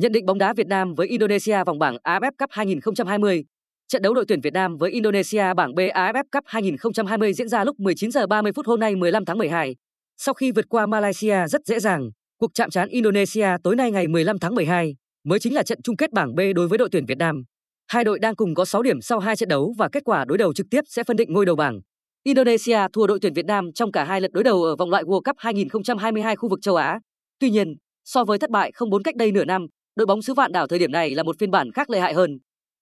Nhận định bóng đá Việt Nam với Indonesia vòng bảng AFF Cup 2020. Trận đấu đội tuyển Việt Nam với Indonesia bảng B AFF Cup 2020 diễn ra lúc 19 giờ 30 phút hôm nay 15 tháng 12. Sau khi vượt qua Malaysia rất dễ dàng, cuộc chạm trán Indonesia tối nay ngày 15 tháng 12 mới chính là trận chung kết bảng B đối với đội tuyển Việt Nam. Hai đội đang cùng có 6 điểm sau hai trận đấu và kết quả đối đầu trực tiếp sẽ phân định ngôi đầu bảng. Indonesia thua đội tuyển Việt Nam trong cả hai lượt đối đầu ở vòng loại World Cup 2022 khu vực châu Á. Tuy nhiên, so với thất bại không bốn cách đây nửa năm, đội bóng xứ vạn đảo thời điểm này là một phiên bản khác lợi hại hơn.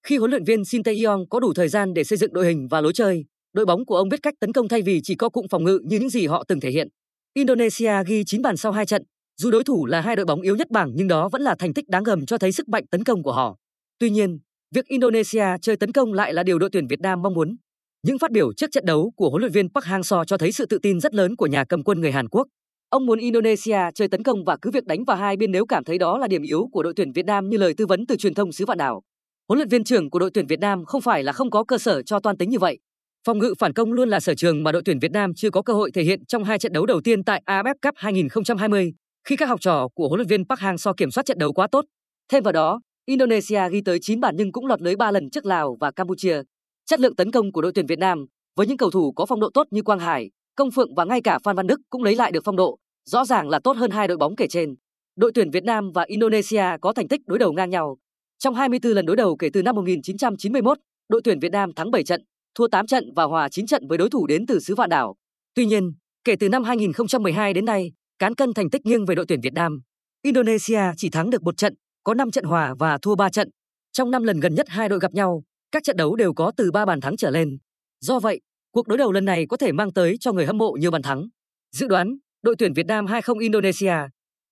Khi huấn luyện viên Shin Tae-yong có đủ thời gian để xây dựng đội hình và lối chơi, đội bóng của ông biết cách tấn công thay vì chỉ có cụm phòng ngự như những gì họ từng thể hiện. Indonesia ghi 9 bàn sau hai trận, dù đối thủ là hai đội bóng yếu nhất bảng nhưng đó vẫn là thành tích đáng gầm cho thấy sức mạnh tấn công của họ. Tuy nhiên, việc Indonesia chơi tấn công lại là điều đội tuyển Việt Nam mong muốn. Những phát biểu trước trận đấu của huấn luyện viên Park Hang-seo cho thấy sự tự tin rất lớn của nhà cầm quân người Hàn Quốc. Ông muốn Indonesia chơi tấn công và cứ việc đánh vào hai bên nếu cảm thấy đó là điểm yếu của đội tuyển Việt Nam như lời tư vấn từ truyền thông xứ vạn đảo. Huấn luyện viên trưởng của đội tuyển Việt Nam không phải là không có cơ sở cho toan tính như vậy. Phòng ngự phản công luôn là sở trường mà đội tuyển Việt Nam chưa có cơ hội thể hiện trong hai trận đấu đầu tiên tại AFF Cup 2020, khi các học trò của huấn luyện viên Park Hang-seo kiểm soát trận đấu quá tốt. Thêm vào đó, Indonesia ghi tới 9 bàn nhưng cũng lọt lưới 3 lần trước Lào và Campuchia. Chất lượng tấn công của đội tuyển Việt Nam với những cầu thủ có phong độ tốt như Quang Hải, Công Phượng và ngay cả Phan Văn Đức cũng lấy lại được phong độ, rõ ràng là tốt hơn hai đội bóng kể trên. Đội tuyển Việt Nam và Indonesia có thành tích đối đầu ngang nhau. Trong 24 lần đối đầu kể từ năm 1991, đội tuyển Việt Nam thắng 7 trận, thua 8 trận và hòa 9 trận với đối thủ đến từ xứ vạn đảo. Tuy nhiên, kể từ năm 2012 đến nay, cán cân thành tích nghiêng về đội tuyển Việt Nam. Indonesia chỉ thắng được một trận, có 5 trận hòa và thua 3 trận. Trong 5 lần gần nhất hai đội gặp nhau, các trận đấu đều có từ 3 bàn thắng trở lên. Do vậy, cuộc đối đầu lần này có thể mang tới cho người hâm mộ nhiều bàn thắng. Dự đoán, đội tuyển Việt Nam 2-0 Indonesia.